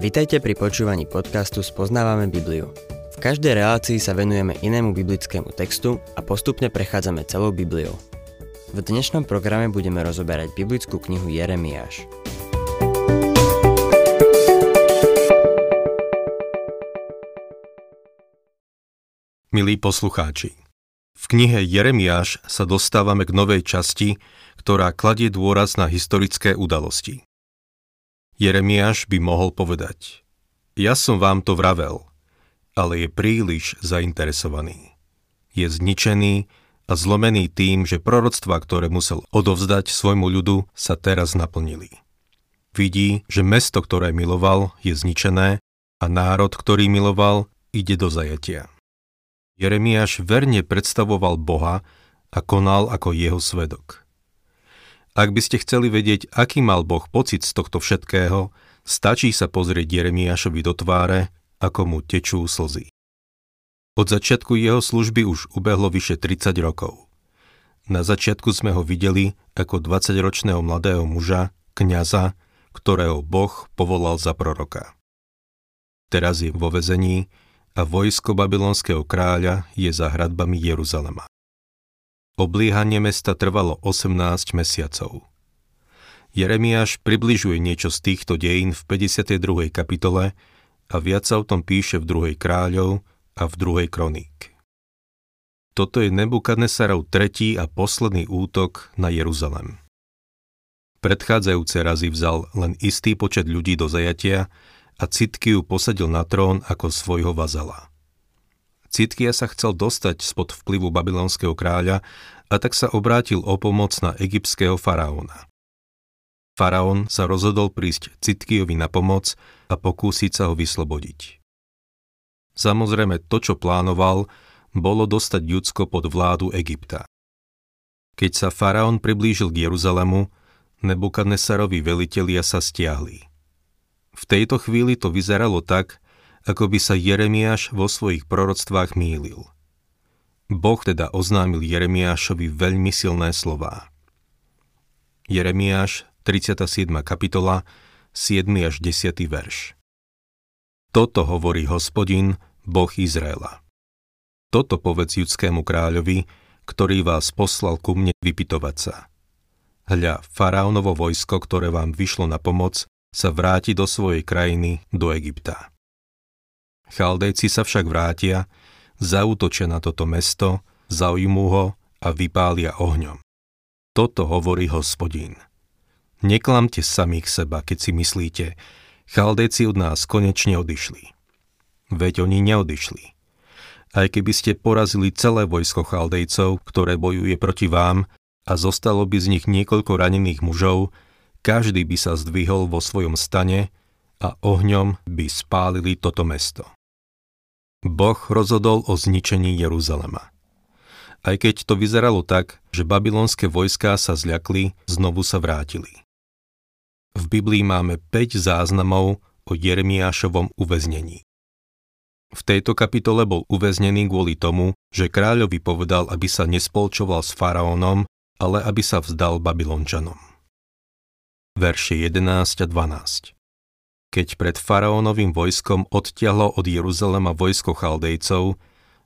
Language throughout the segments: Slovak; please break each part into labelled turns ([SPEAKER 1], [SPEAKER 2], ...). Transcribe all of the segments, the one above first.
[SPEAKER 1] Vitajte pri počúvaní podcastu Spoznávame Bibliu. V každej relácii sa venujeme inému biblickému textu a postupne prechádzame celou Bibliou. V dnešnom programe budeme rozoberať biblickú knihu Jeremiáš.
[SPEAKER 2] Milí poslucháči, v knihe Jeremiáš sa dostávame k novej časti, ktorá kladie dôraz na historické udalosti. Jeremiáš by mohol povedať, ja som vám to vravel, ale je príliš zainteresovaný. Je zničený a zlomený tým, že proroctva, ktoré musel odovzdať svojmu ľudu, sa teraz naplnili. Vidí, že mesto, ktoré miloval, je zničené a národ, ktorý miloval, ide do zajatia. Jeremiáš verne predstavoval Boha a konal ako jeho svedok. Ak by ste chceli vedieť, aký mal Boh pocit z tohto všetkého, stačí sa pozrieť Jeremiášovi do tváre, ako mu tečú slzy. Od začiatku jeho služby už ubehlo vyše 30 rokov. Na začiatku sme ho videli ako 20-ročného mladého muža, kňaza, ktorého Boh povolal za proroka. Teraz je vo vezení a vojsko babylonského kráľa je za hradbami Jeruzalema. Obliehanie mesta trvalo 18 mesiacov. Jeremiáš približuje niečo z týchto dejín v 52. kapitole a viac sa o tom píše v 2. kráľov a v 2. kroník. Toto je Nebukadnesarov tretí a posledný útok na Jeruzalem. Predchádzajúce razy vzal len istý počet ľudí do zajatia a Citkiu posadil na trón ako svojho vazala. Citkia sa chcel dostať spod vplyvu babylonského kráľa a tak sa obrátil o pomoc na egyptského faraóna. Faraón sa rozhodol prísť Citkiovi na pomoc a pokúsiť sa ho vyslobodiť. Samozrejme to, čo plánoval, bolo dostať Judsko pod vládu Egypta. Keď sa faraón priblížil k Jeruzalemu, Nebukadnesarovi velitelia sa stiahli. V tejto chvíli to vyzeralo tak, ako by sa Jeremiáš vo svojich proroctvách mýlil. Boh teda oznámil Jeremiášovi veľmi silné slová. Jeremiáš, 37. kapitola, 7. až 10. verš. Toto hovorí hospodin, Boh Izraela. Toto povedz judskému kráľovi, ktorý vás poslal ku mne vypitovať sa. Hľa, faraónovo vojsko, ktoré vám vyšlo na pomoc, sa vráti do svojej krajiny, do Egypta. Chaldejci sa však vrátia, zautočia na toto mesto, zaujmú ho a vypália ohňom. Toto hovorí hospodín. Neklamte samých seba, keď si myslíte, Chaldejci od nás konečne odišli. Veď oni neodišli. Aj keby ste porazili celé vojsko Chaldejcov, ktoré bojuje proti vám a zostalo by z nich niekoľko ranených mužov, každý by sa zdvihol vo svojom stane a ohňom by spálili toto mesto. Boh rozhodol o zničení Jeruzalema. Aj keď to vyzeralo tak, že babylonské vojská sa zľakli, znovu sa vrátili. V Biblii máme 5 záznamov o Jeremiášovom uväznení. V tejto kapitole bol uväznený kvôli tomu, že kráľovi povedal, aby sa nespolčoval s faraónom, ale aby sa vzdal Babylončanom. Verše 11 a 12 keď pred faraónovým vojskom odtiahlo od Jeruzalema vojsko Chaldejcov,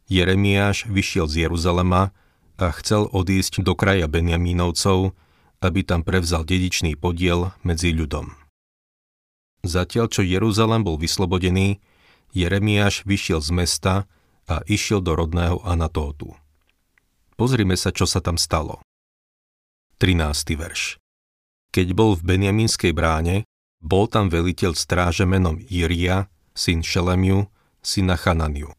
[SPEAKER 2] Jeremiáš vyšiel z Jeruzalema a chcel odísť do kraja Benjamínovcov, aby tam prevzal dedičný podiel medzi ľudom. Zatiaľ, čo Jeruzalem bol vyslobodený, Jeremiáš vyšiel z mesta a išiel do rodného Anatótu. Pozrime sa, čo sa tam stalo. 13. verš Keď bol v Benjamínskej bráne, bol tam veliteľ stráže menom Iria, syn Šelemiu, syna Chananiu.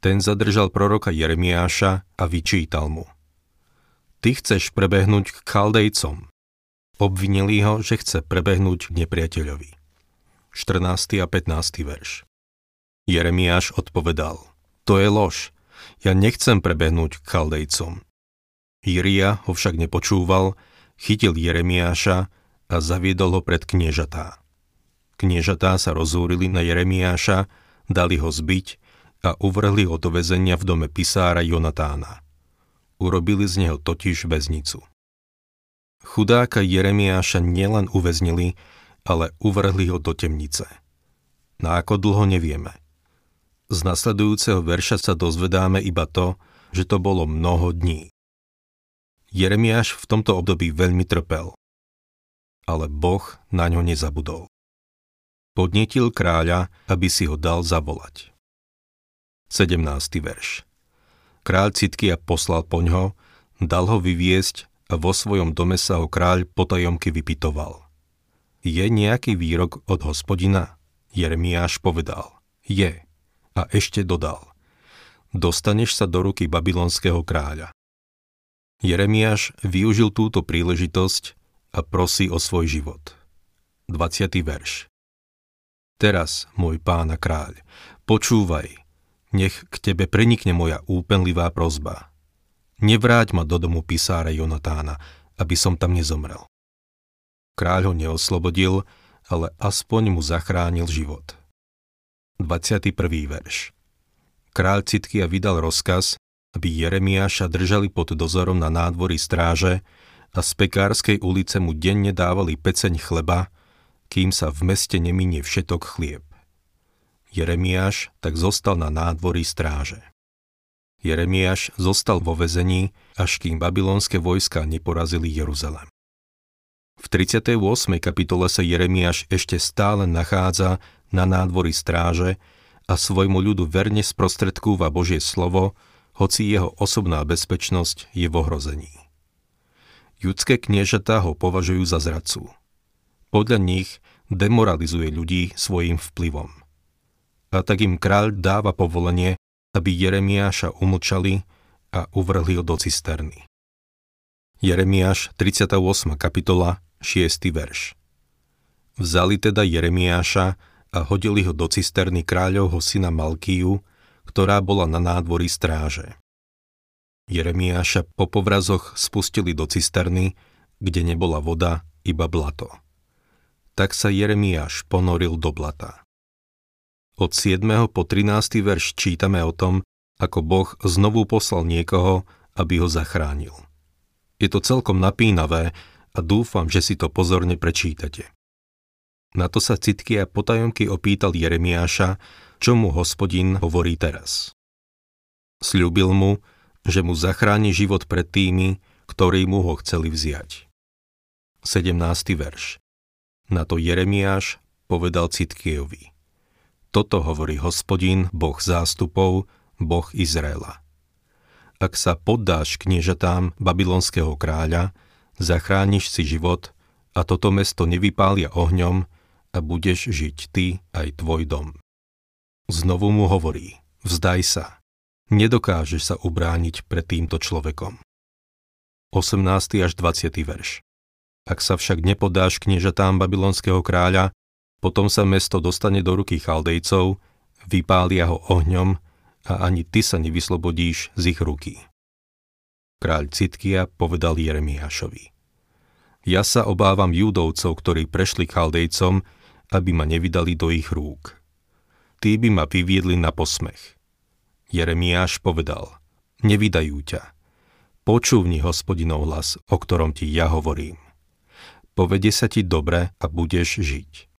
[SPEAKER 2] Ten zadržal proroka Jeremiáša a vyčítal mu. Ty chceš prebehnúť k Chaldejcom. Obvinili ho, že chce prebehnúť k nepriateľovi. 14. a 15. verš. Jeremiáš odpovedal. To je lož. Ja nechcem prebehnúť k Chaldejcom. Iria ho však nepočúval, chytil Jeremiáša a zaviedol ho pred kniežatá. Kniežatá sa rozúrili na Jeremiáša, dali ho zbiť a uvrhli ho do väzenia v dome pisára Jonatána. Urobili z neho totiž väznicu. Chudáka Jeremiáša nielen uväznili, ale uvrhli ho do temnice. Na ako dlho nevieme. Z nasledujúceho verša sa dozvedáme iba to, že to bolo mnoho dní. Jeremiáš v tomto období veľmi trpel. Ale Boh na ňo nezabudol. Podnetil kráľa, aby si ho dal zavolať. 17. verš Kráľ Citkia poslal poňho, dal ho vyviesť a vo svojom dome sa ho kráľ potajomky vypitoval. Je nejaký výrok od hospodina? Jeremiáš povedal. Je. A ešte dodal. Dostaneš sa do ruky babylonského kráľa. Jeremiáš využil túto príležitosť a prosí o svoj život. 20. verš Teraz, môj pána kráľ, počúvaj, nech k tebe prenikne moja úpenlivá prozba. Nevráť ma do domu písára Jonatána, aby som tam nezomrel. Kráľ ho neoslobodil, ale aspoň mu zachránil život. 21. verš Kráľ Citkia vydal rozkaz, aby Jeremiáša držali pod dozorom na nádvorí stráže a z Pekárskej ulice mu denne dávali peceň chleba, kým sa v meste neminie všetok chlieb. Jeremiáš tak zostal na nádvorí stráže. Jeremiáš zostal vo vezení, až kým babylonské vojska neporazili Jeruzalem. V 38. kapitole sa Jeremiáš ešte stále nachádza na nádvorí stráže a svojmu ľudu verne sprostredkúva Božie slovo, hoci jeho osobná bezpečnosť je v ohrození. Judské kniežatá ho považujú za zradcu. Podľa nich demoralizuje ľudí svojim vplyvom. A tak im kráľ dáva povolenie, aby Jeremiáša umlčali a uvrhli do cisterny. Jeremiáš 38. kapitola 6. verš Vzali teda Jeremiáša a hodili ho do cisterny kráľovho syna Malkíju, ktorá bola na nádvorí stráže. Jeremiáša po povrazoch spustili do cisterny, kde nebola voda, iba blato. Tak sa Jeremiáš ponoril do blata. Od 7. po 13. verš čítame o tom, ako Boh znovu poslal niekoho, aby ho zachránil. Je to celkom napínavé a dúfam, že si to pozorne prečítate. Na to sa Citkia potajomky opýtal Jeremiáša, čo mu hospodin hovorí teraz. Sľúbil mu, že mu zachráni život pred tými, ktorí mu ho chceli vziať. 17. verš Na to Jeremiáš povedal Citkiejovi. Toto hovorí hospodin, boh zástupov, boh Izraela. Ak sa poddáš kniežatám babylonského kráľa, zachrániš si život a toto mesto nevypália ohňom, a budeš žiť ty aj tvoj dom. Znovu mu hovorí, vzdaj sa, nedokážeš sa ubrániť pred týmto človekom. 18. až 20. verš Ak sa však nepodáš kniežatám babylonského kráľa, potom sa mesto dostane do ruky chaldejcov, vypália ho ohňom a ani ty sa nevyslobodíš z ich ruky. Kráľ Citkia povedal Jeremiášovi. Ja sa obávam judovcov, ktorí prešli chaldejcom aby ma nevydali do ich rúk. Tí by ma vyviedli na posmech. Jeremiáš povedal, nevydajú ťa. Počúvni hospodinov hlas, o ktorom ti ja hovorím. Povede sa ti dobre a budeš žiť.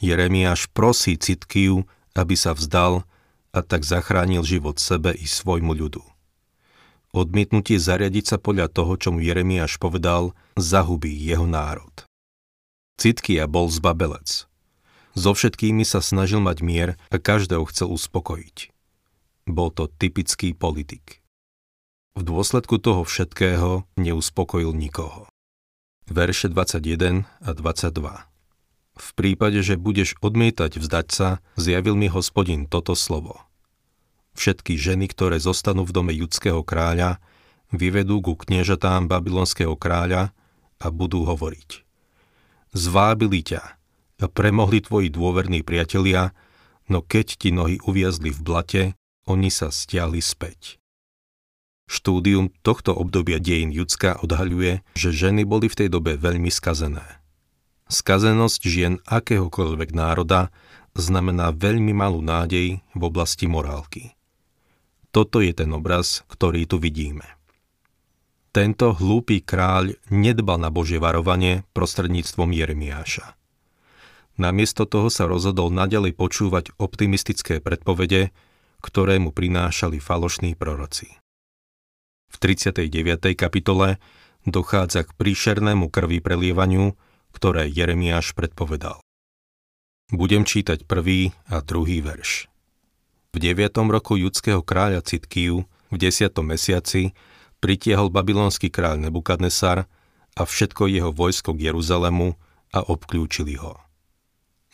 [SPEAKER 2] Jeremiáš prosí Citkiu, aby sa vzdal a tak zachránil život sebe i svojmu ľudu. Odmietnutie zariadiť sa podľa toho, čo mu Jeremiáš povedal, zahubí jeho národ. Citkia bol zbabelec. So všetkými sa snažil mať mier a každého chcel uspokojiť. Bol to typický politik. V dôsledku toho všetkého neuspokojil nikoho. Verše 21 a 22 V prípade, že budeš odmietať vzdať sa, zjavil mi hospodin toto slovo. Všetky ženy, ktoré zostanú v dome judského kráľa, vyvedú ku kniežatám babylonského kráľa a budú hovoriť zvábili ťa a premohli tvoji dôverní priatelia, no keď ti nohy uviazli v blate, oni sa stiahli späť. Štúdium tohto obdobia dejín Judska odhaľuje, že ženy boli v tej dobe veľmi skazené. Skazenosť žien akéhokoľvek národa znamená veľmi malú nádej v oblasti morálky. Toto je ten obraz, ktorý tu vidíme. Tento hlúpy kráľ nedbal na Božie varovanie prostredníctvom Jeremiáša. Namiesto toho sa rozhodol nadalej počúvať optimistické predpovede, ktoré mu prinášali falošní proroci. V 39. kapitole dochádza k príšernému krvi prelievaniu, ktoré Jeremiáš predpovedal. Budem čítať prvý a druhý verš. V 9. roku judského kráľa Citkiu v 10. mesiaci pritiehol babylonský kráľ Nebukadnesar a všetko jeho vojsko k Jeruzalému a obklúčili ho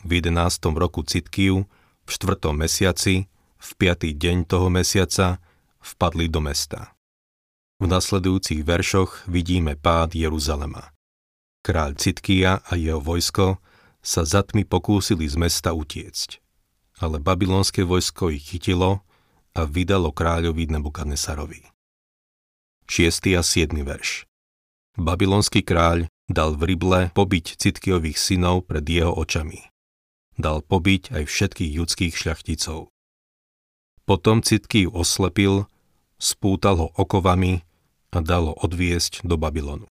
[SPEAKER 2] v 11. roku Citkiu, v 4. mesiaci, v 5. deň toho mesiaca, vpadli do mesta. V nasledujúcich veršoch vidíme pád Jeruzalema. Kráľ Citkia a jeho vojsko sa za tmy pokúsili z mesta utiecť, ale babylonské vojsko ich chytilo a vydalo kráľovi Nebukadnesarovi. 6. a 7. verš Babylonský kráľ dal v Rible pobiť Citkiových synov pred jeho očami dal pobiť aj všetkých judských šľachticov. Potom ju oslepil, spútal ho okovami a dal ho odviesť do Babylonu.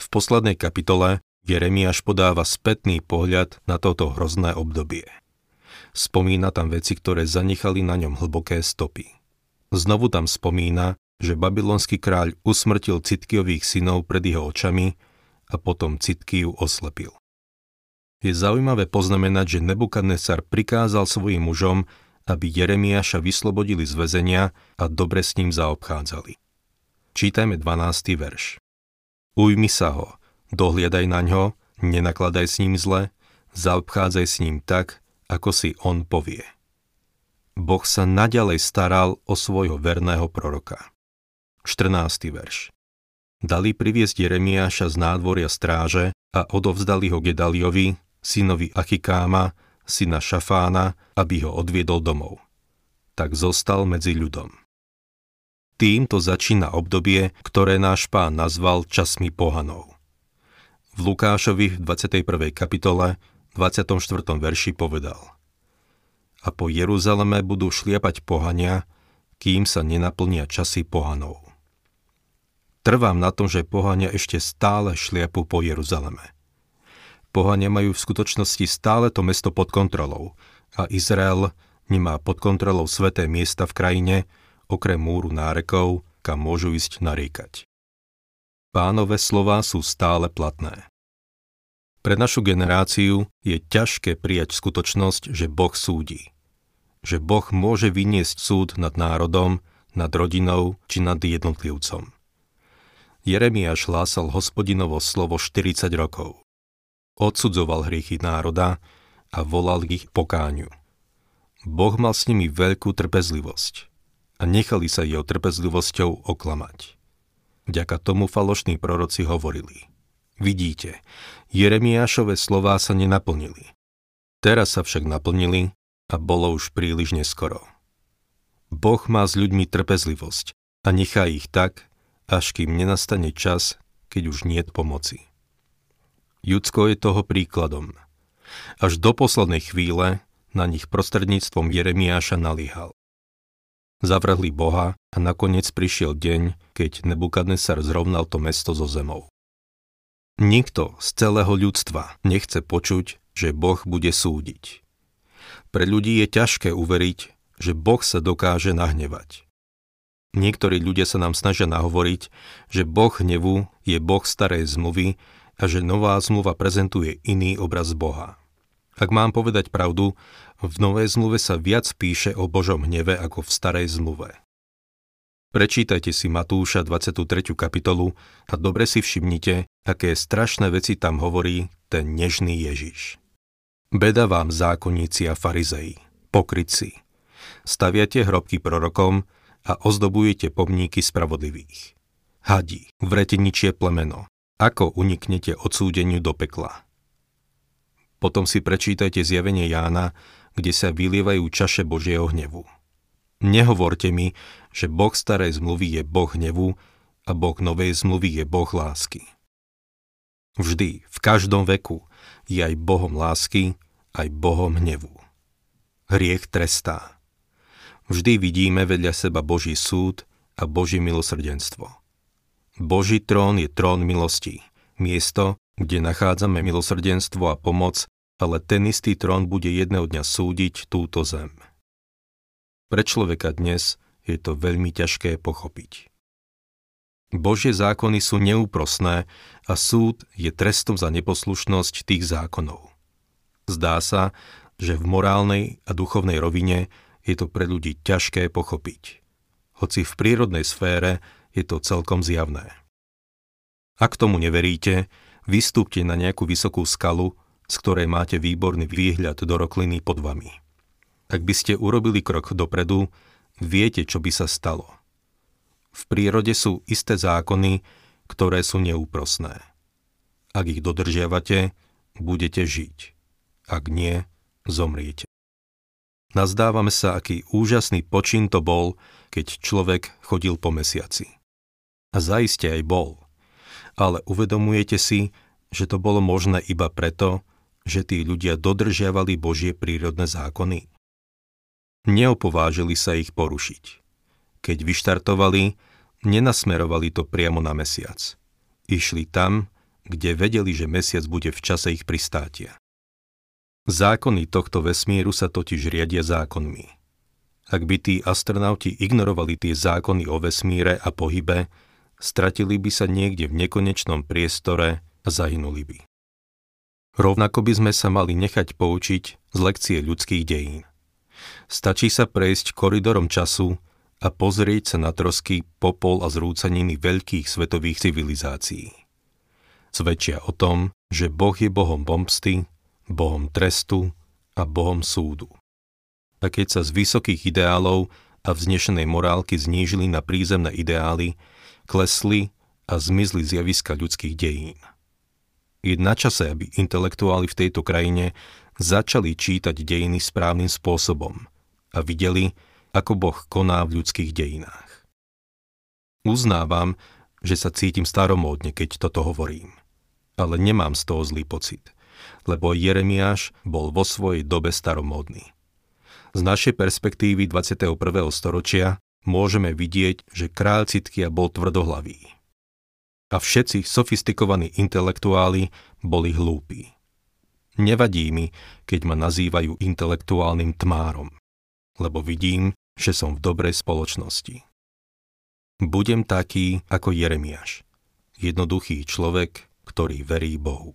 [SPEAKER 2] V poslednej kapitole Jeremiáš podáva spätný pohľad na toto hrozné obdobie. Spomína tam veci, ktoré zanechali na ňom hlboké stopy. Znovu tam spomína, že babylonský kráľ usmrtil Citkiových synov pred jeho očami a potom Citkiu oslepil je zaujímavé poznamenať, že Nebukadnesar prikázal svojim mužom, aby Jeremiáša vyslobodili z väzenia a dobre s ním zaobchádzali. Čítajme 12. verš. Ujmi sa ho, dohliadaj na ňo, nenakladaj s ním zle, zaobchádzaj s ním tak, ako si on povie. Boh sa naďalej staral o svojho verného proroka. 14. verš. Dali priviesť Jeremiáša z nádvoria stráže a odovzdali ho Gedaliovi, synovi Achikáma, syna Šafána, aby ho odviedol domov. Tak zostal medzi ľudom. Týmto začína obdobie, ktoré náš pán nazval časmi pohanov. V Lukášovi v 21. kapitole 24. verši povedal A po Jeruzaleme budú šliapať pohania, kým sa nenaplnia časy pohanov. Trvám na tom, že pohania ešte stále šliapu po Jeruzaleme. Pohania majú v skutočnosti stále to mesto pod kontrolou a Izrael nemá pod kontrolou sveté miesta v krajine, okrem múru nárekov, kam môžu ísť nariekať. Pánové slová sú stále platné. Pre našu generáciu je ťažké prijať skutočnosť, že Boh súdi. Že Boh môže vyniesť súd nad národom, nad rodinou či nad jednotlivcom. Jeremiáš hlásal hospodinovo slovo 40 rokov odsudzoval hriechy národa a volal ich pokáňu. Boh mal s nimi veľkú trpezlivosť a nechali sa jeho trpezlivosťou oklamať. Vďaka tomu falošní proroci hovorili. Vidíte, Jeremiášove slová sa nenaplnili. Teraz sa však naplnili a bolo už príliš neskoro. Boh má s ľuďmi trpezlivosť a nechá ich tak, až kým nenastane čas, keď už niet pomoci. Judsko je toho príkladom. Až do poslednej chvíle na nich prostredníctvom Jeremiáša nalíhal. Zavrhli Boha a nakoniec prišiel deň, keď Nebukadnesar zrovnal to mesto so zemou. Nikto z celého ľudstva nechce počuť, že Boh bude súdiť. Pre ľudí je ťažké uveriť, že Boh sa dokáže nahnevať. Niektorí ľudia sa nám snažia nahovoriť, že Boh hnevu je Boh starej zmluvy a že nová zmluva prezentuje iný obraz Boha. Ak mám povedať pravdu, v novej zmluve sa viac píše o Božom hneve ako v starej zmluve. Prečítajte si Matúša 23. kapitolu a dobre si všimnite, aké strašné veci tam hovorí ten nežný Ježiš. Beda vám zákonníci a farizei, pokrytci. Staviate hrobky prorokom a ozdobujete pomníky spravodlivých. Hadí, vreteničie plemeno, ako uniknete odsúdeniu do pekla? Potom si prečítajte zjavenie Jána, kde sa vylievajú čaše Božieho hnevu. Nehovorte mi, že Boh starej zmluvy je Boh hnevu a Boh novej zmluvy je Boh lásky. Vždy, v každom veku, je aj Bohom lásky, aj Bohom hnevu. Hriech trestá. Vždy vidíme vedľa seba Boží súd a Boží milosrdenstvo. Boží trón je trón milosti, miesto, kde nachádzame milosrdenstvo a pomoc ale ten istý trón bude jedného dňa súdiť túto zem. Pre človeka dnes je to veľmi ťažké pochopiť. Božie zákony sú neúprosné a súd je trestom za neposlušnosť tých zákonov. Zdá sa, že v morálnej a duchovnej rovine je to pre ľudí ťažké pochopiť. Hoci v prírodnej sfére je to celkom zjavné. Ak tomu neveríte, vystúpte na nejakú vysokú skalu, z ktorej máte výborný výhľad do rokliny pod vami. Ak by ste urobili krok dopredu, viete, čo by sa stalo – v prírode sú isté zákony, ktoré sú neúprosné. Ak ich dodržiavate, budete žiť. Ak nie, zomriete. Nazdávame sa, aký úžasný počin to bol, keď človek chodil po mesiaci. A zaiste aj bol. Ale uvedomujete si, že to bolo možné iba preto, že tí ľudia dodržiavali Božie prírodné zákony. Neopovážili sa ich porušiť. Keď vyštartovali, nenasmerovali to priamo na mesiac. Išli tam, kde vedeli, že mesiac bude v čase ich pristátia. Zákony tohto vesmíru sa totiž riadia zákonmi. Ak by tí astronauti ignorovali tie zákony o vesmíre a pohybe, stratili by sa niekde v nekonečnom priestore a zahynuli by. Rovnako by sme sa mali nechať poučiť z lekcie ľudských dejín. Stačí sa prejsť koridorom času a pozrieť sa na trosky, popol a zrúcaniny veľkých svetových civilizácií. Svedčia o tom, že Boh je Bohom pomsty, Bohom trestu a Bohom súdu. A keď sa z vysokých ideálov a vznešenej morálky znížili na prízemné ideály, klesli a zmizli zjaviska ľudských dejín. Je na čase, aby intelektuáli v tejto krajine začali čítať dejiny správnym spôsobom a videli, ako Boh koná v ľudských dejinách. Uznávam, že sa cítim staromódne, keď toto hovorím. Ale nemám z toho zlý pocit, lebo Jeremiáš bol vo svojej dobe staromódny. Z našej perspektívy 21. storočia môžeme vidieť, že kráľ Citkia bol tvrdohlavý. A všetci sofistikovaní intelektuáli boli hlúpi. Nevadí mi, keď ma nazývajú intelektuálnym tmárom, lebo vidím, že som v dobrej spoločnosti. Budem taký ako Jeremiáš, jednoduchý človek, ktorý verí Bohu.